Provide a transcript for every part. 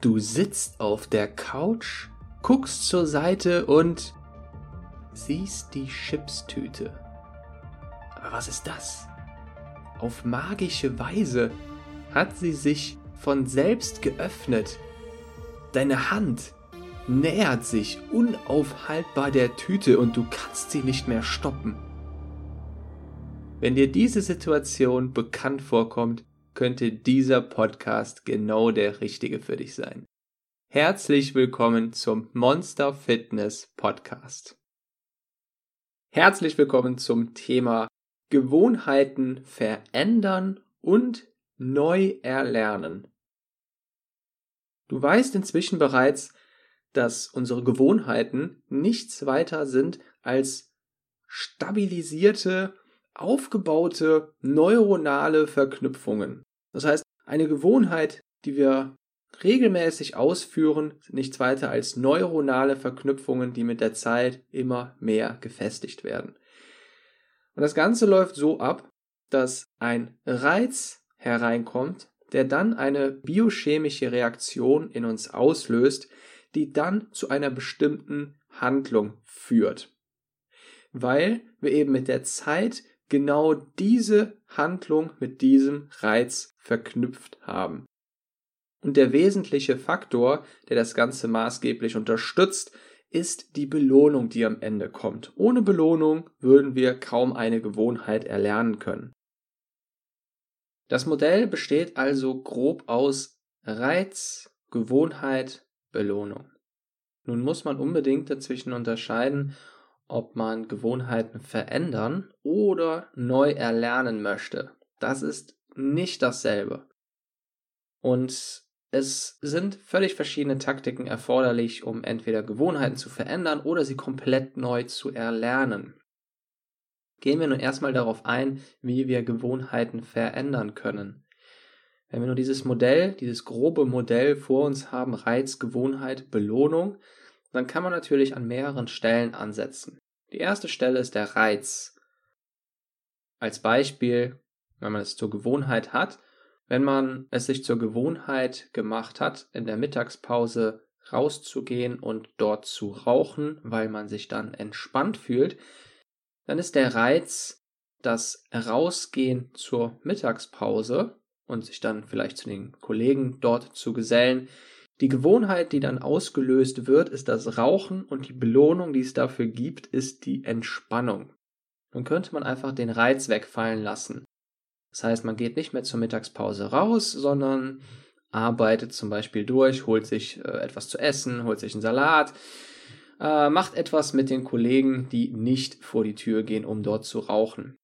Du sitzt auf der Couch, guckst zur Seite und siehst die Chipstüte. Aber was ist das? Auf magische Weise hat sie sich von selbst geöffnet. Deine Hand nähert sich unaufhaltbar der Tüte und du kannst sie nicht mehr stoppen. Wenn dir diese Situation bekannt vorkommt, könnte dieser Podcast genau der richtige für dich sein. Herzlich willkommen zum Monster Fitness Podcast. Herzlich willkommen zum Thema Gewohnheiten verändern und neu erlernen. Du weißt inzwischen bereits, dass unsere Gewohnheiten nichts weiter sind als stabilisierte, aufgebaute neuronale Verknüpfungen. Das heißt, eine Gewohnheit, die wir regelmäßig ausführen, sind nichts weiter als neuronale Verknüpfungen, die mit der Zeit immer mehr gefestigt werden. Und das Ganze läuft so ab, dass ein Reiz hereinkommt, der dann eine biochemische Reaktion in uns auslöst, die dann zu einer bestimmten Handlung führt. Weil wir eben mit der Zeit genau diese Handlung mit diesem Reiz verknüpft haben. Und der wesentliche Faktor, der das Ganze maßgeblich unterstützt, ist die Belohnung, die am Ende kommt. Ohne Belohnung würden wir kaum eine Gewohnheit erlernen können. Das Modell besteht also grob aus Reiz, Gewohnheit, Belohnung. Nun muss man unbedingt dazwischen unterscheiden, ob man Gewohnheiten verändern oder neu erlernen möchte. Das ist nicht dasselbe. Und es sind völlig verschiedene Taktiken erforderlich, um entweder Gewohnheiten zu verändern oder sie komplett neu zu erlernen. Gehen wir nun erstmal darauf ein, wie wir Gewohnheiten verändern können. Wenn wir nur dieses Modell, dieses grobe Modell vor uns haben, Reiz, Gewohnheit, Belohnung, dann kann man natürlich an mehreren Stellen ansetzen. Die erste Stelle ist der Reiz. Als Beispiel, wenn man es zur Gewohnheit hat, wenn man es sich zur Gewohnheit gemacht hat, in der Mittagspause rauszugehen und dort zu rauchen, weil man sich dann entspannt fühlt, dann ist der Reiz, das Rausgehen zur Mittagspause und sich dann vielleicht zu den Kollegen dort zu gesellen, die Gewohnheit, die dann ausgelöst wird, ist das Rauchen und die Belohnung, die es dafür gibt, ist die Entspannung. Dann könnte man einfach den Reiz wegfallen lassen. Das heißt, man geht nicht mehr zur Mittagspause raus, sondern arbeitet zum Beispiel durch, holt sich äh, etwas zu essen, holt sich einen Salat, äh, macht etwas mit den Kollegen, die nicht vor die Tür gehen, um dort zu rauchen.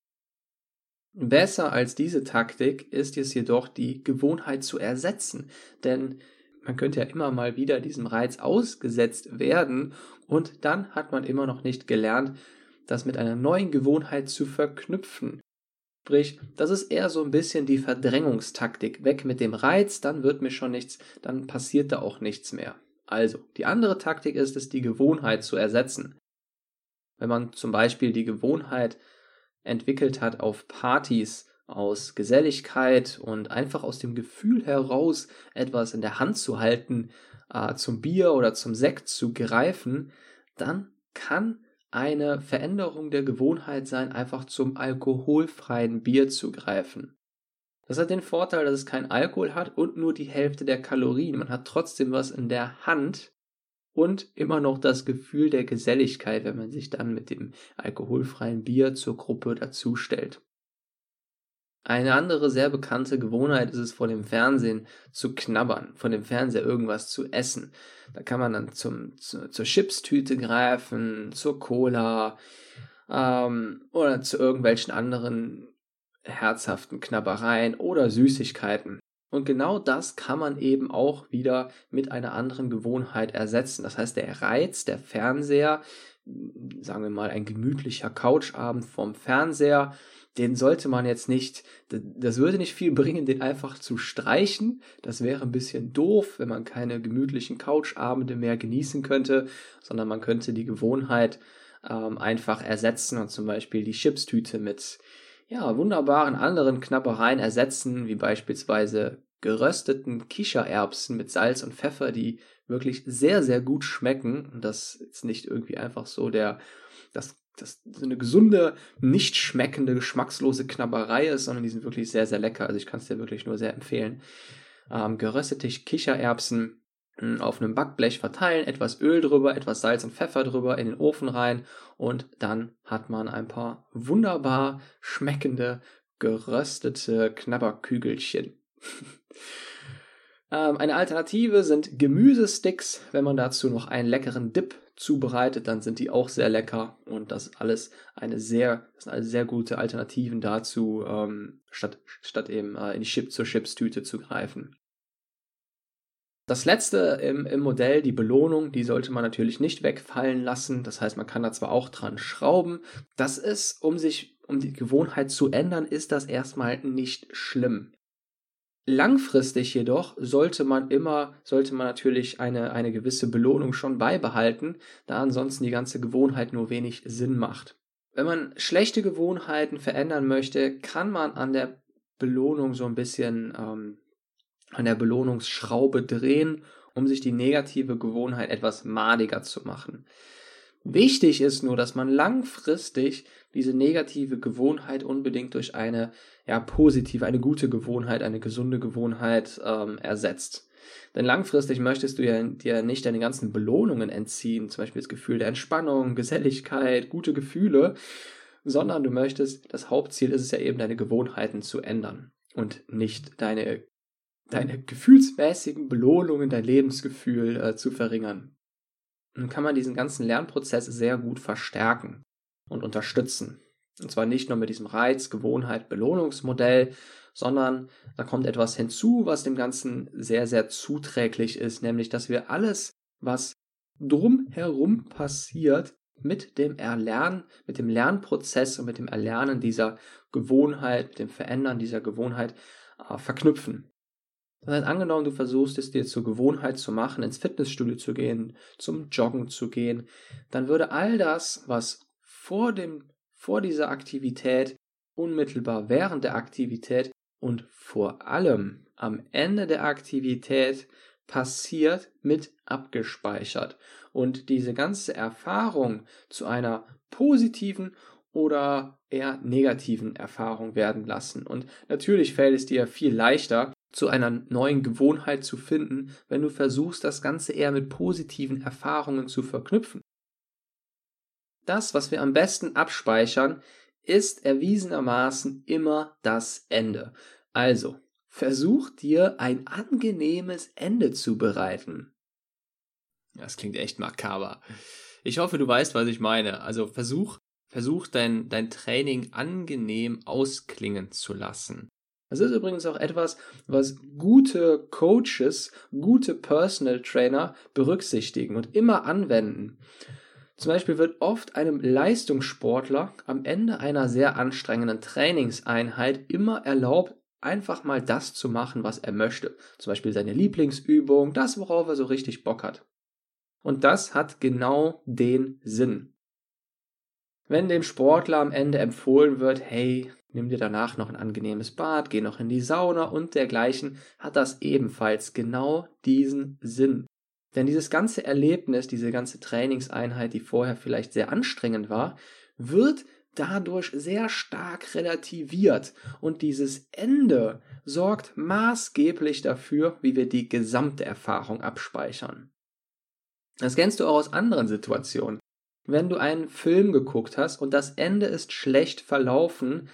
Besser als diese Taktik ist es jedoch, die Gewohnheit zu ersetzen, denn man könnte ja immer mal wieder diesem Reiz ausgesetzt werden und dann hat man immer noch nicht gelernt, das mit einer neuen Gewohnheit zu verknüpfen. Sprich, das ist eher so ein bisschen die Verdrängungstaktik. Weg mit dem Reiz, dann wird mir schon nichts, dann passiert da auch nichts mehr. Also, die andere Taktik ist es, die Gewohnheit zu ersetzen. Wenn man zum Beispiel die Gewohnheit entwickelt hat, auf Partys aus Geselligkeit und einfach aus dem Gefühl heraus, etwas in der Hand zu halten, äh, zum Bier oder zum Sekt zu greifen, dann kann eine Veränderung der Gewohnheit sein, einfach zum alkoholfreien Bier zu greifen. Das hat den Vorteil, dass es keinen Alkohol hat und nur die Hälfte der Kalorien. Man hat trotzdem was in der Hand und immer noch das Gefühl der Geselligkeit, wenn man sich dann mit dem alkoholfreien Bier zur Gruppe dazustellt. Eine andere sehr bekannte Gewohnheit ist es, vor dem Fernsehen zu knabbern, vor dem Fernseher irgendwas zu essen. Da kann man dann zum, zu, zur Chipstüte greifen, zur Cola ähm, oder zu irgendwelchen anderen herzhaften Knabbereien oder Süßigkeiten. Und genau das kann man eben auch wieder mit einer anderen Gewohnheit ersetzen. Das heißt, der Reiz, der Fernseher, sagen wir mal ein gemütlicher Couchabend vom Fernseher, den sollte man jetzt nicht, das würde nicht viel bringen, den einfach zu streichen. Das wäre ein bisschen doof, wenn man keine gemütlichen Couchabende mehr genießen könnte, sondern man könnte die Gewohnheit ähm, einfach ersetzen und zum Beispiel die Chipstüte mit ja, wunderbaren anderen Knappereien ersetzen, wie beispielsweise gerösteten Kichererbsen mit Salz und Pfeffer, die wirklich sehr, sehr gut schmecken. Und das ist nicht irgendwie einfach so der, das, das so eine gesunde, nicht schmeckende, geschmackslose Knabberei ist, sondern die sind wirklich sehr, sehr lecker. Also ich kann es dir wirklich nur sehr empfehlen. Ähm, geröstete Kichererbsen hm, auf einem Backblech verteilen, etwas Öl drüber, etwas Salz und Pfeffer drüber, in den Ofen rein und dann hat man ein paar wunderbar schmeckende, geröstete Knabberkügelchen. ähm, eine Alternative sind Gemüsesticks. Wenn man dazu noch einen leckeren Dip zubereitet, dann sind die auch sehr lecker und das alles eine sehr, das sind alles sehr gute Alternativen dazu, ähm, statt, statt eben äh, in die Chip zur Chipstüte zu greifen. Das letzte im, im, Modell, die Belohnung, die sollte man natürlich nicht wegfallen lassen. Das heißt, man kann da zwar auch dran schrauben. Das ist, um sich, um die Gewohnheit zu ändern, ist das erstmal nicht schlimm. Langfristig jedoch sollte man immer, sollte man natürlich eine, eine gewisse Belohnung schon beibehalten, da ansonsten die ganze Gewohnheit nur wenig Sinn macht. Wenn man schlechte Gewohnheiten verändern möchte, kann man an der Belohnung so ein bisschen ähm, an der Belohnungsschraube drehen, um sich die negative Gewohnheit etwas madiger zu machen. Wichtig ist nur, dass man langfristig diese negative Gewohnheit unbedingt durch eine ja, positive, eine gute Gewohnheit, eine gesunde Gewohnheit ähm, ersetzt. Denn langfristig möchtest du ja dir nicht deine ganzen Belohnungen entziehen, zum Beispiel das Gefühl der Entspannung, Geselligkeit, gute Gefühle, sondern du möchtest, das Hauptziel ist es ja eben, deine Gewohnheiten zu ändern und nicht deine deine gefühlsmäßigen Belohnungen, dein Lebensgefühl äh, zu verringern. Dann kann man diesen ganzen Lernprozess sehr gut verstärken und unterstützen. Und zwar nicht nur mit diesem Reiz, Gewohnheit, Belohnungsmodell, sondern da kommt etwas hinzu, was dem Ganzen sehr, sehr zuträglich ist, nämlich dass wir alles, was drumherum passiert, mit dem Erlernen, mit dem Lernprozess und mit dem Erlernen dieser Gewohnheit, mit dem Verändern dieser Gewohnheit äh, verknüpfen. Das heißt, angenommen, du versuchst es dir zur Gewohnheit zu machen, ins Fitnessstudio zu gehen, zum Joggen zu gehen, dann würde all das, was vor dem, vor dieser Aktivität, unmittelbar während der Aktivität und vor allem am Ende der Aktivität passiert, mit abgespeichert. Und diese ganze Erfahrung zu einer positiven oder eher negativen Erfahrung werden lassen. Und natürlich fällt es dir viel leichter, zu einer neuen Gewohnheit zu finden, wenn du versuchst, das Ganze eher mit positiven Erfahrungen zu verknüpfen. Das, was wir am besten abspeichern, ist erwiesenermaßen immer das Ende. Also, versuch dir ein angenehmes Ende zu bereiten. Das klingt echt makaber. Ich hoffe, du weißt, was ich meine. Also versuch, versuch dein, dein Training angenehm ausklingen zu lassen. Das ist übrigens auch etwas, was gute Coaches, gute Personal Trainer berücksichtigen und immer anwenden. Zum Beispiel wird oft einem Leistungssportler am Ende einer sehr anstrengenden Trainingseinheit immer erlaubt, einfach mal das zu machen, was er möchte. Zum Beispiel seine Lieblingsübung, das, worauf er so richtig Bock hat. Und das hat genau den Sinn. Wenn dem Sportler am Ende empfohlen wird, hey, nimm dir danach noch ein angenehmes Bad, geh noch in die Sauna und dergleichen, hat das ebenfalls genau diesen Sinn. Denn dieses ganze Erlebnis, diese ganze Trainingseinheit, die vorher vielleicht sehr anstrengend war, wird dadurch sehr stark relativiert und dieses Ende sorgt maßgeblich dafür, wie wir die gesamte Erfahrung abspeichern. Das kennst du auch aus anderen Situationen wenn du einen Film geguckt hast und das Ende ist schlecht verlaufen,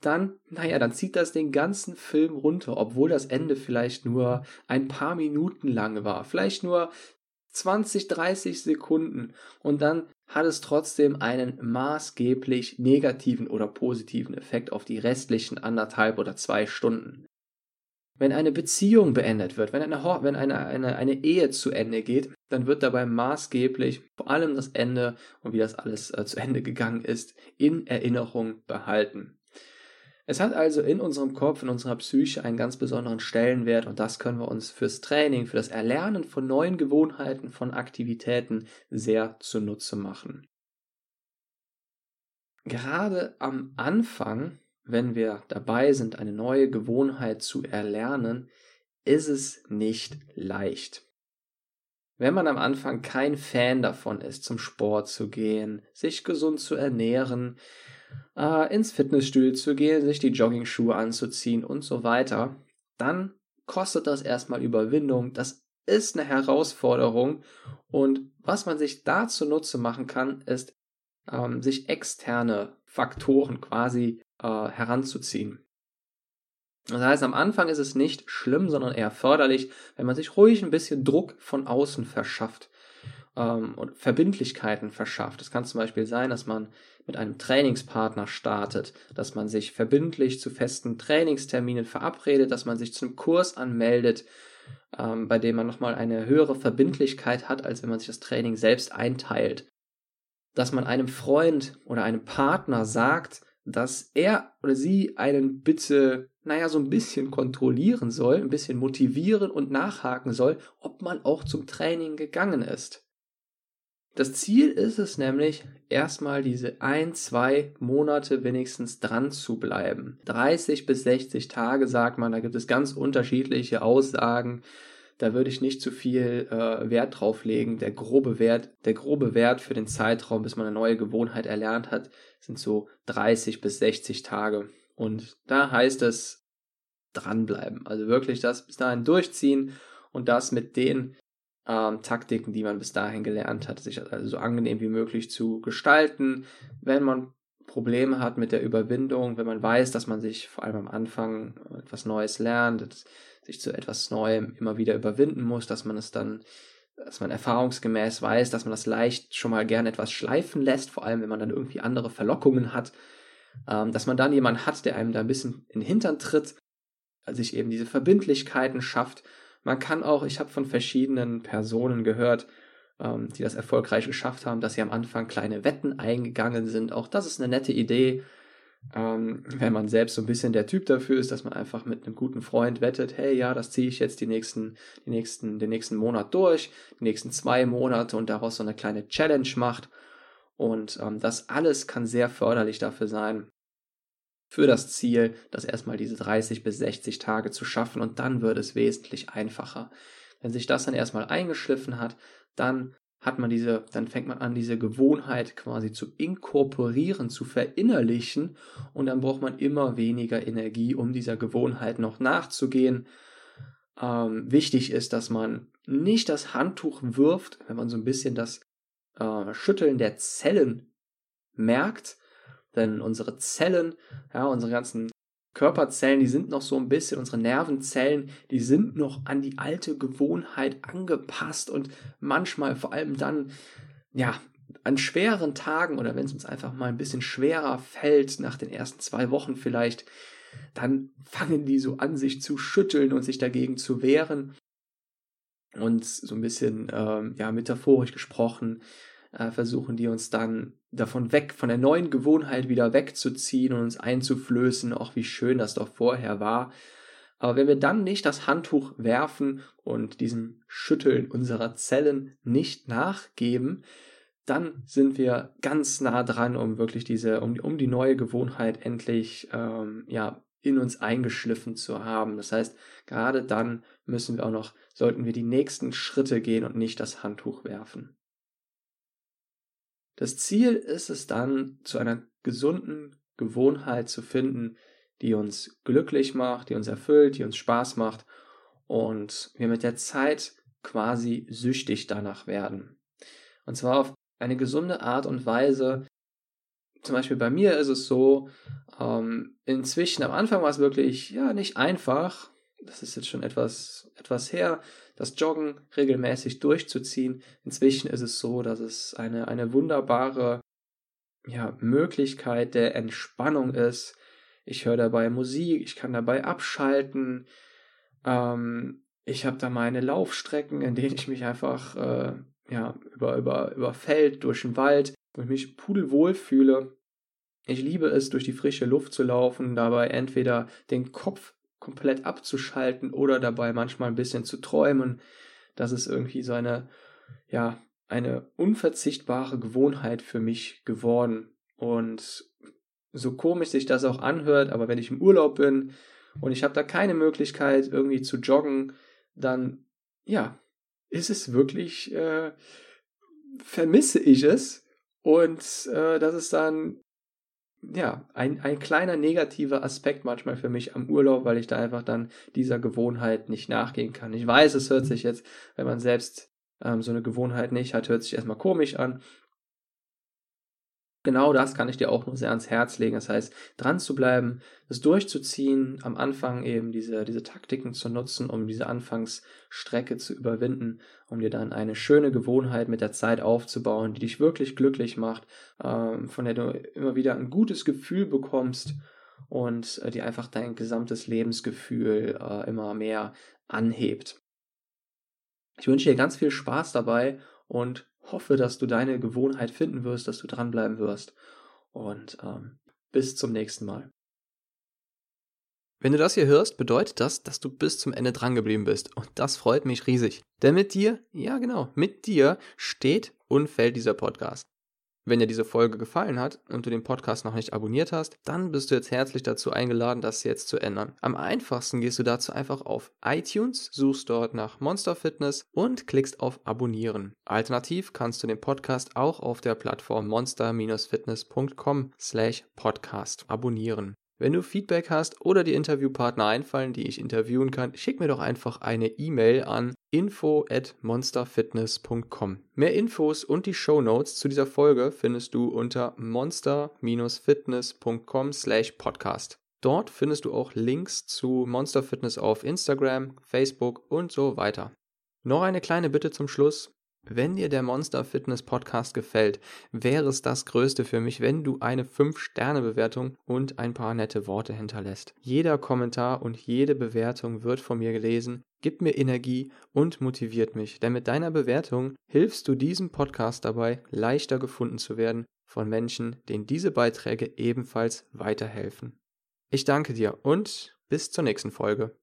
dann, naja, dann zieht das den ganzen Film runter, obwohl das Ende vielleicht nur ein paar Minuten lang war, vielleicht nur 20, 30 Sekunden und dann hat es trotzdem einen maßgeblich negativen oder positiven Effekt auf die restlichen anderthalb oder zwei Stunden. Wenn eine Beziehung beendet wird, wenn, eine, wenn eine, eine, eine Ehe zu Ende geht, dann wird dabei maßgeblich vor allem das Ende und wie das alles äh, zu Ende gegangen ist, in Erinnerung behalten. Es hat also in unserem Kopf, in unserer Psyche einen ganz besonderen Stellenwert und das können wir uns fürs Training, für das Erlernen von neuen Gewohnheiten, von Aktivitäten sehr zunutze machen. Gerade am Anfang wenn wir dabei sind, eine neue Gewohnheit zu erlernen, ist es nicht leicht. Wenn man am Anfang kein Fan davon ist, zum Sport zu gehen, sich gesund zu ernähren, äh, ins Fitnessstudio zu gehen, sich die Jogging-Schuhe anzuziehen und so weiter, dann kostet das erstmal Überwindung. Das ist eine Herausforderung. Und was man sich da zunutze machen kann, ist, ähm, sich externe Faktoren quasi äh, heranzuziehen. Das heißt, am Anfang ist es nicht schlimm, sondern eher förderlich, wenn man sich ruhig ein bisschen Druck von außen verschafft ähm, und Verbindlichkeiten verschafft. Es kann zum Beispiel sein, dass man mit einem Trainingspartner startet, dass man sich verbindlich zu festen Trainingsterminen verabredet, dass man sich zum Kurs anmeldet, ähm, bei dem man nochmal eine höhere Verbindlichkeit hat, als wenn man sich das Training selbst einteilt. Dass man einem Freund oder einem Partner sagt, dass er oder sie einen bitte naja, so ein bisschen kontrollieren soll, ein bisschen motivieren und nachhaken soll, ob man auch zum Training gegangen ist. Das Ziel ist es nämlich, erstmal diese ein, zwei Monate wenigstens dran zu bleiben. 30 bis 60 Tage sagt man, da gibt es ganz unterschiedliche Aussagen. Da würde ich nicht zu viel äh, Wert drauf legen. Der grobe Wert, der grobe Wert für den Zeitraum, bis man eine neue Gewohnheit erlernt hat, sind so 30 bis 60 Tage. Und da heißt es dranbleiben. Also wirklich das bis dahin durchziehen und das mit den ähm, Taktiken, die man bis dahin gelernt hat, sich also so angenehm wie möglich zu gestalten. Wenn man Probleme hat mit der Überwindung, wenn man weiß, dass man sich vor allem am Anfang etwas Neues lernt, sich zu etwas Neuem immer wieder überwinden muss, dass man es dann, dass man erfahrungsgemäß weiß, dass man das leicht schon mal gerne etwas schleifen lässt, vor allem wenn man dann irgendwie andere Verlockungen hat, ähm, dass man dann jemanden hat, der einem da ein bisschen in den Hintern tritt, sich eben diese Verbindlichkeiten schafft. Man kann auch, ich habe von verschiedenen Personen gehört, ähm, die das erfolgreich geschafft haben, dass sie am Anfang kleine Wetten eingegangen sind. Auch das ist eine nette Idee, ähm, wenn man selbst so ein bisschen der Typ dafür ist, dass man einfach mit einem guten Freund wettet, hey ja, das ziehe ich jetzt die nächsten, die nächsten, den nächsten Monat durch, die nächsten zwei Monate und daraus so eine kleine Challenge macht. Und ähm, das alles kann sehr förderlich dafür sein, für das Ziel, das erstmal diese 30 bis 60 Tage zu schaffen und dann wird es wesentlich einfacher. Wenn sich das dann erstmal eingeschliffen hat, dann hat man diese, dann fängt man an, diese Gewohnheit quasi zu inkorporieren, zu verinnerlichen und dann braucht man immer weniger Energie, um dieser Gewohnheit noch nachzugehen. Ähm, wichtig ist, dass man nicht das Handtuch wirft, wenn man so ein bisschen das äh, Schütteln der Zellen merkt, denn unsere Zellen, ja, unsere ganzen Körperzellen, die sind noch so ein bisschen, unsere Nervenzellen, die sind noch an die alte Gewohnheit angepasst und manchmal vor allem dann, ja, an schweren Tagen oder wenn es uns einfach mal ein bisschen schwerer fällt, nach den ersten zwei Wochen vielleicht, dann fangen die so an, sich zu schütteln und sich dagegen zu wehren. Und so ein bisschen, ähm, ja, metaphorisch gesprochen, äh, versuchen die uns dann davon weg, von der neuen Gewohnheit wieder wegzuziehen und uns einzuflößen, auch wie schön das doch vorher war. Aber wenn wir dann nicht das Handtuch werfen und diesem Schütteln unserer Zellen nicht nachgeben, dann sind wir ganz nah dran, um wirklich diese, um, um die neue Gewohnheit endlich ähm, ja, in uns eingeschliffen zu haben. Das heißt, gerade dann müssen wir auch noch, sollten wir die nächsten Schritte gehen und nicht das Handtuch werfen. Das Ziel ist es dann, zu einer gesunden Gewohnheit zu finden, die uns glücklich macht, die uns erfüllt, die uns Spaß macht und wir mit der Zeit quasi süchtig danach werden. Und zwar auf eine gesunde Art und Weise. Zum Beispiel bei mir ist es so, ähm, inzwischen am Anfang war es wirklich ja nicht einfach. Das ist jetzt schon etwas, etwas her, das Joggen regelmäßig durchzuziehen. Inzwischen ist es so, dass es eine, eine wunderbare ja, Möglichkeit der Entspannung ist. Ich höre dabei Musik, ich kann dabei abschalten. Ähm, ich habe da meine Laufstrecken, in denen ich mich einfach äh, ja, über, über, über Feld, durch den Wald, wo ich mich pudelwohl fühle. Ich liebe es, durch die frische Luft zu laufen, dabei entweder den Kopf komplett abzuschalten oder dabei manchmal ein bisschen zu träumen. Das ist irgendwie so eine, ja, eine unverzichtbare Gewohnheit für mich geworden. Und so komisch sich das auch anhört, aber wenn ich im Urlaub bin und ich habe da keine Möglichkeit irgendwie zu joggen, dann ja, ist es wirklich, äh, vermisse ich es und äh, das ist dann ja, ein, ein kleiner negativer Aspekt manchmal für mich am Urlaub, weil ich da einfach dann dieser Gewohnheit nicht nachgehen kann. Ich weiß, es hört sich jetzt, wenn man selbst ähm, so eine Gewohnheit nicht hat, hört sich erstmal komisch an genau das kann ich dir auch nur sehr ans Herz legen. Das heißt, dran zu bleiben, es durchzuziehen, am Anfang eben diese, diese Taktiken zu nutzen, um diese Anfangsstrecke zu überwinden, um dir dann eine schöne Gewohnheit mit der Zeit aufzubauen, die dich wirklich glücklich macht, ähm, von der du immer wieder ein gutes Gefühl bekommst und äh, die einfach dein gesamtes Lebensgefühl äh, immer mehr anhebt. Ich wünsche dir ganz viel Spaß dabei und hoffe, dass du deine Gewohnheit finden wirst, dass du dranbleiben wirst. Und ähm, bis zum nächsten Mal. Wenn du das hier hörst, bedeutet das, dass du bis zum Ende drangeblieben bist. Und das freut mich riesig. Denn mit dir, ja genau, mit dir steht und fällt dieser Podcast. Wenn dir diese Folge gefallen hat und du den Podcast noch nicht abonniert hast, dann bist du jetzt herzlich dazu eingeladen, das jetzt zu ändern. Am einfachsten gehst du dazu einfach auf iTunes, suchst dort nach Monster Fitness und klickst auf Abonnieren. Alternativ kannst du den Podcast auch auf der Plattform monster-fitness.com slash podcast abonnieren. Wenn du Feedback hast oder die Interviewpartner einfallen, die ich interviewen kann, schick mir doch einfach eine E-Mail an info at monsterfitness.com. Mehr Infos und die Show Notes zu dieser Folge findest du unter monster-fitness.com slash podcast. Dort findest du auch Links zu Monster Fitness auf Instagram, Facebook und so weiter. Noch eine kleine Bitte zum Schluss. Wenn dir der Monster Fitness Podcast gefällt, wäre es das Größte für mich, wenn du eine 5-Sterne-Bewertung und ein paar nette Worte hinterlässt. Jeder Kommentar und jede Bewertung wird von mir gelesen, gibt mir Energie und motiviert mich, denn mit deiner Bewertung hilfst du diesem Podcast dabei, leichter gefunden zu werden von Menschen, denen diese Beiträge ebenfalls weiterhelfen. Ich danke dir und bis zur nächsten Folge.